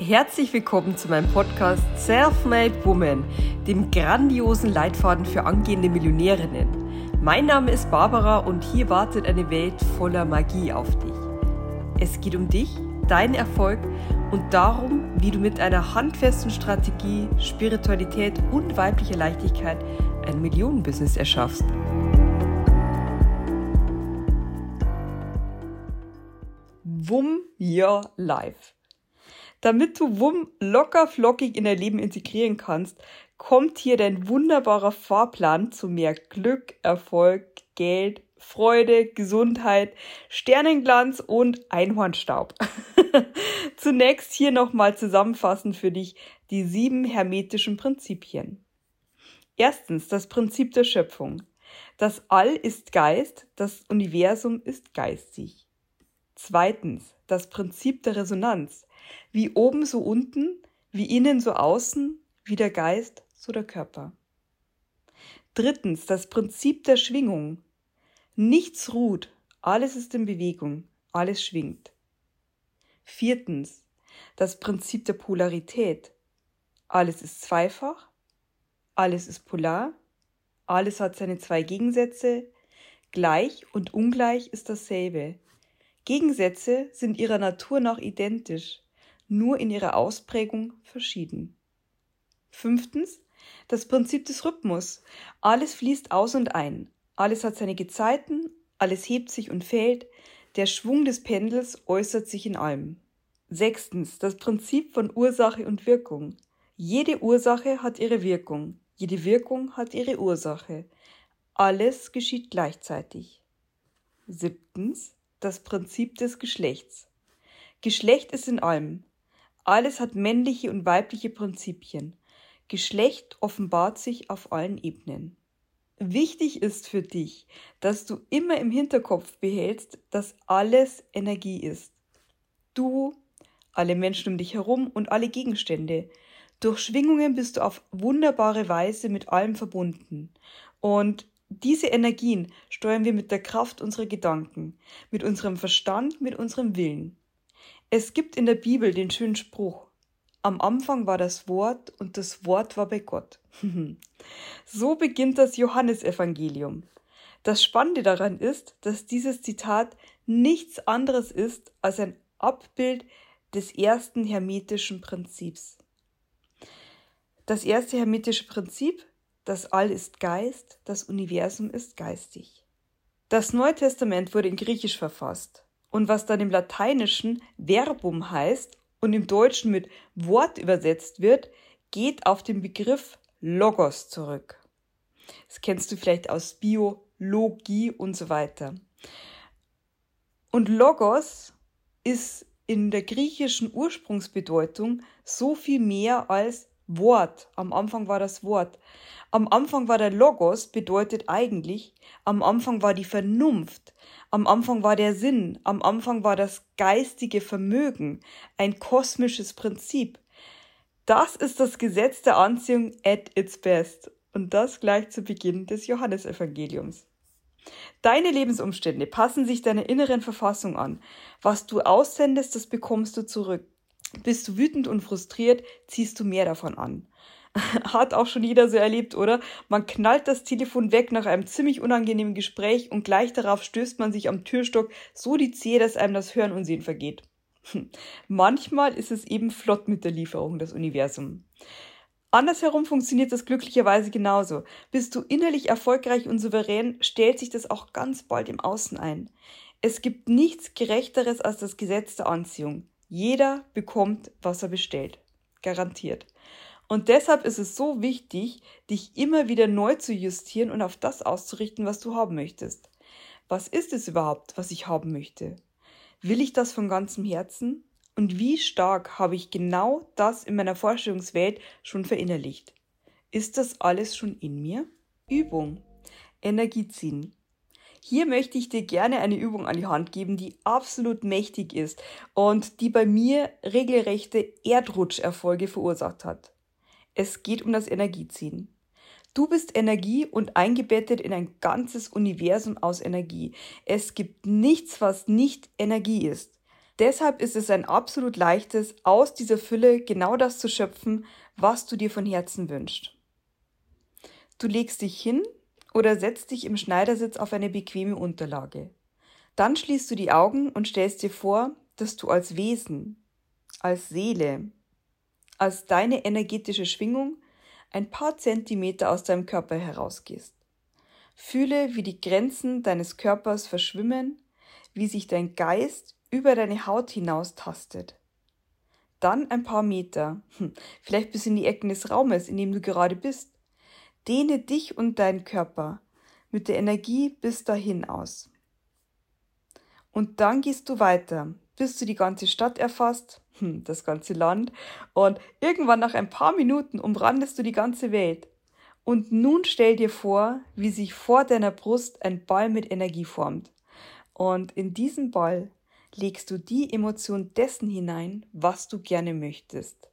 Herzlich willkommen zu meinem Podcast Self-Made Woman, dem grandiosen Leitfaden für angehende Millionärinnen. Mein Name ist Barbara und hier wartet eine Welt voller Magie auf dich. Es geht um dich, deinen Erfolg und darum, wie du mit einer handfesten Strategie, Spiritualität und weiblicher Leichtigkeit ein Millionenbusiness erschaffst. Wum Your Life. Damit du WUM locker flockig in dein Leben integrieren kannst, kommt hier dein wunderbarer Fahrplan zu mehr Glück, Erfolg, Geld, Freude, Gesundheit, Sternenglanz und Einhornstaub. Zunächst hier nochmal zusammenfassend für dich die sieben hermetischen Prinzipien. Erstens das Prinzip der Schöpfung. Das All ist Geist, das Universum ist geistig. Zweitens das Prinzip der Resonanz. Wie oben so unten, wie innen so außen, wie der Geist so der Körper. Drittens das Prinzip der Schwingung. Nichts ruht, alles ist in Bewegung, alles schwingt. Viertens das Prinzip der Polarität. Alles ist zweifach, alles ist polar, alles hat seine zwei Gegensätze, gleich und ungleich ist dasselbe. Gegensätze sind ihrer Natur nach identisch, nur in ihrer Ausprägung verschieden. Fünftens, das Prinzip des Rhythmus. Alles fließt aus und ein. Alles hat seine Gezeiten, alles hebt sich und fällt. Der Schwung des Pendels äußert sich in allem. Sechstens, das Prinzip von Ursache und Wirkung. Jede Ursache hat ihre Wirkung. Jede Wirkung hat ihre Ursache. Alles geschieht gleichzeitig. Siebtens, das Prinzip des Geschlechts. Geschlecht ist in allem. Alles hat männliche und weibliche Prinzipien. Geschlecht offenbart sich auf allen Ebenen. Wichtig ist für dich, dass du immer im Hinterkopf behältst, dass alles Energie ist. Du, alle Menschen um dich herum und alle Gegenstände. Durch Schwingungen bist du auf wunderbare Weise mit allem verbunden. Und diese Energien steuern wir mit der Kraft unserer Gedanken, mit unserem Verstand, mit unserem Willen. Es gibt in der Bibel den schönen Spruch, am Anfang war das Wort und das Wort war bei Gott. so beginnt das Johannesevangelium. Das Spannende daran ist, dass dieses Zitat nichts anderes ist als ein Abbild des ersten hermetischen Prinzips. Das erste hermetische Prinzip, das All ist Geist, das Universum ist geistig. Das Neue Testament wurde in Griechisch verfasst und was dann im Lateinischen Verbum heißt und im Deutschen mit Wort übersetzt wird, geht auf den Begriff Logos zurück. Das kennst du vielleicht aus Biologie und so weiter. Und Logos ist in der griechischen Ursprungsbedeutung so viel mehr als Wort. Am Anfang war das Wort. Am Anfang war der Logos bedeutet eigentlich, am Anfang war die Vernunft, am Anfang war der Sinn, am Anfang war das geistige Vermögen, ein kosmisches Prinzip. Das ist das Gesetz der Anziehung at its best. Und das gleich zu Beginn des Johannesevangeliums. Deine Lebensumstände passen sich deiner inneren Verfassung an. Was du aussendest, das bekommst du zurück. Bist du wütend und frustriert, ziehst du mehr davon an. Hat auch schon jeder so erlebt, oder? Man knallt das Telefon weg nach einem ziemlich unangenehmen Gespräch und gleich darauf stößt man sich am Türstock so die Zehe, dass einem das Hören und Sehen vergeht. Manchmal ist es eben flott mit der Lieferung, das Universum. Andersherum funktioniert das glücklicherweise genauso. Bist du innerlich erfolgreich und souverän, stellt sich das auch ganz bald im Außen ein. Es gibt nichts Gerechteres als das Gesetz der Anziehung. Jeder bekommt, was er bestellt. Garantiert. Und deshalb ist es so wichtig, dich immer wieder neu zu justieren und auf das auszurichten, was du haben möchtest. Was ist es überhaupt, was ich haben möchte? Will ich das von ganzem Herzen? Und wie stark habe ich genau das in meiner Vorstellungswelt schon verinnerlicht? Ist das alles schon in mir? Übung. Energie ziehen. Hier möchte ich dir gerne eine Übung an die Hand geben, die absolut mächtig ist und die bei mir regelrechte Erdrutscherfolge verursacht hat. Es geht um das Energieziehen. Du bist Energie und eingebettet in ein ganzes Universum aus Energie. Es gibt nichts, was nicht Energie ist. Deshalb ist es ein absolut leichtes, aus dieser Fülle genau das zu schöpfen, was du dir von Herzen wünschst. Du legst dich hin oder setzt dich im Schneidersitz auf eine bequeme Unterlage. Dann schließt du die Augen und stellst dir vor, dass du als Wesen, als Seele, als deine energetische Schwingung ein paar Zentimeter aus deinem Körper herausgehst. Fühle, wie die Grenzen deines Körpers verschwimmen, wie sich dein Geist über deine Haut hinaus tastet. Dann ein paar Meter, hm, vielleicht bis in die Ecken des Raumes, in dem du gerade bist. Dehne dich und deinen Körper mit der Energie bis dahin aus. Und dann gehst du weiter, bis du die ganze Stadt erfasst, hm, das ganze Land, und irgendwann nach ein paar Minuten umrandest du die ganze Welt. Und nun stell dir vor, wie sich vor deiner Brust ein Ball mit Energie formt. Und in diesen Ball legst du die Emotion dessen hinein, was du gerne möchtest.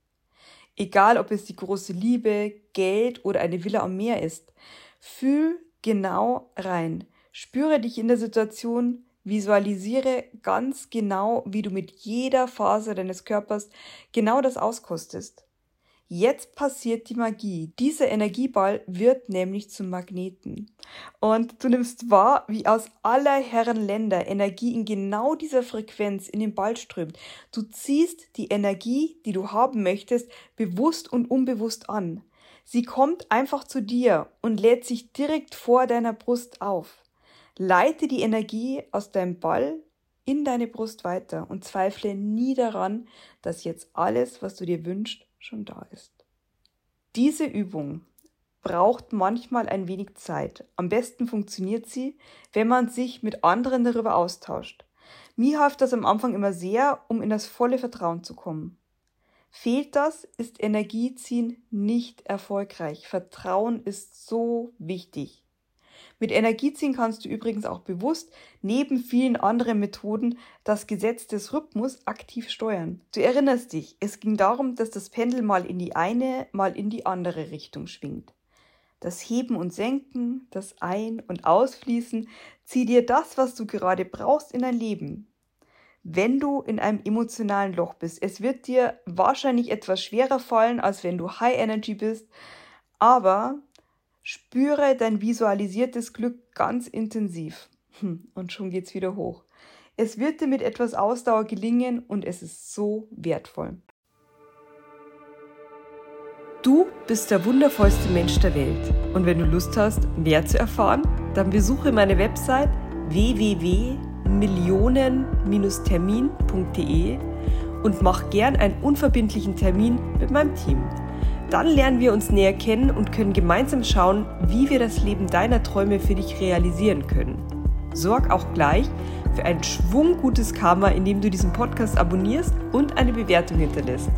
Egal, ob es die große Liebe, Geld oder eine Villa am Meer ist. Fühl genau rein. Spüre dich in der Situation, visualisiere ganz genau, wie du mit jeder Phase deines Körpers genau das auskostest. Jetzt passiert die Magie. Dieser Energieball wird nämlich zum Magneten. Und du nimmst wahr, wie aus aller Herren Länder Energie in genau dieser Frequenz in den Ball strömt. Du ziehst die Energie, die du haben möchtest, bewusst und unbewusst an. Sie kommt einfach zu dir und lädt sich direkt vor deiner Brust auf. Leite die Energie aus deinem Ball in deine Brust weiter und zweifle nie daran, dass jetzt alles, was du dir wünschst, schon da ist. Diese Übung braucht manchmal ein wenig Zeit. Am besten funktioniert sie, wenn man sich mit anderen darüber austauscht. Mir half das am Anfang immer sehr, um in das volle Vertrauen zu kommen. Fehlt das, ist Energieziehen nicht erfolgreich. Vertrauen ist so wichtig. Mit Energieziehen kannst du übrigens auch bewusst neben vielen anderen Methoden das Gesetz des Rhythmus aktiv steuern. Du erinnerst dich, es ging darum, dass das Pendel mal in die eine, mal in die andere Richtung schwingt. Das Heben und Senken, das Ein- und Ausfließen, zieh dir das, was du gerade brauchst, in dein Leben. Wenn du in einem emotionalen Loch bist, es wird dir wahrscheinlich etwas schwerer fallen, als wenn du High Energy bist, aber Spüre dein visualisiertes Glück ganz intensiv. Hm, und schon geht's wieder hoch. Es wird dir mit etwas Ausdauer gelingen und es ist so wertvoll. Du bist der wundervollste Mensch der Welt. Und wenn du Lust hast, mehr zu erfahren, dann besuche meine Website www.millionen-termin.de und mach gern einen unverbindlichen Termin mit meinem Team. Dann lernen wir uns näher kennen und können gemeinsam schauen, wie wir das Leben deiner Träume für dich realisieren können. Sorg auch gleich für ein schwunggutes Karma, indem du diesen Podcast abonnierst und eine Bewertung hinterlässt.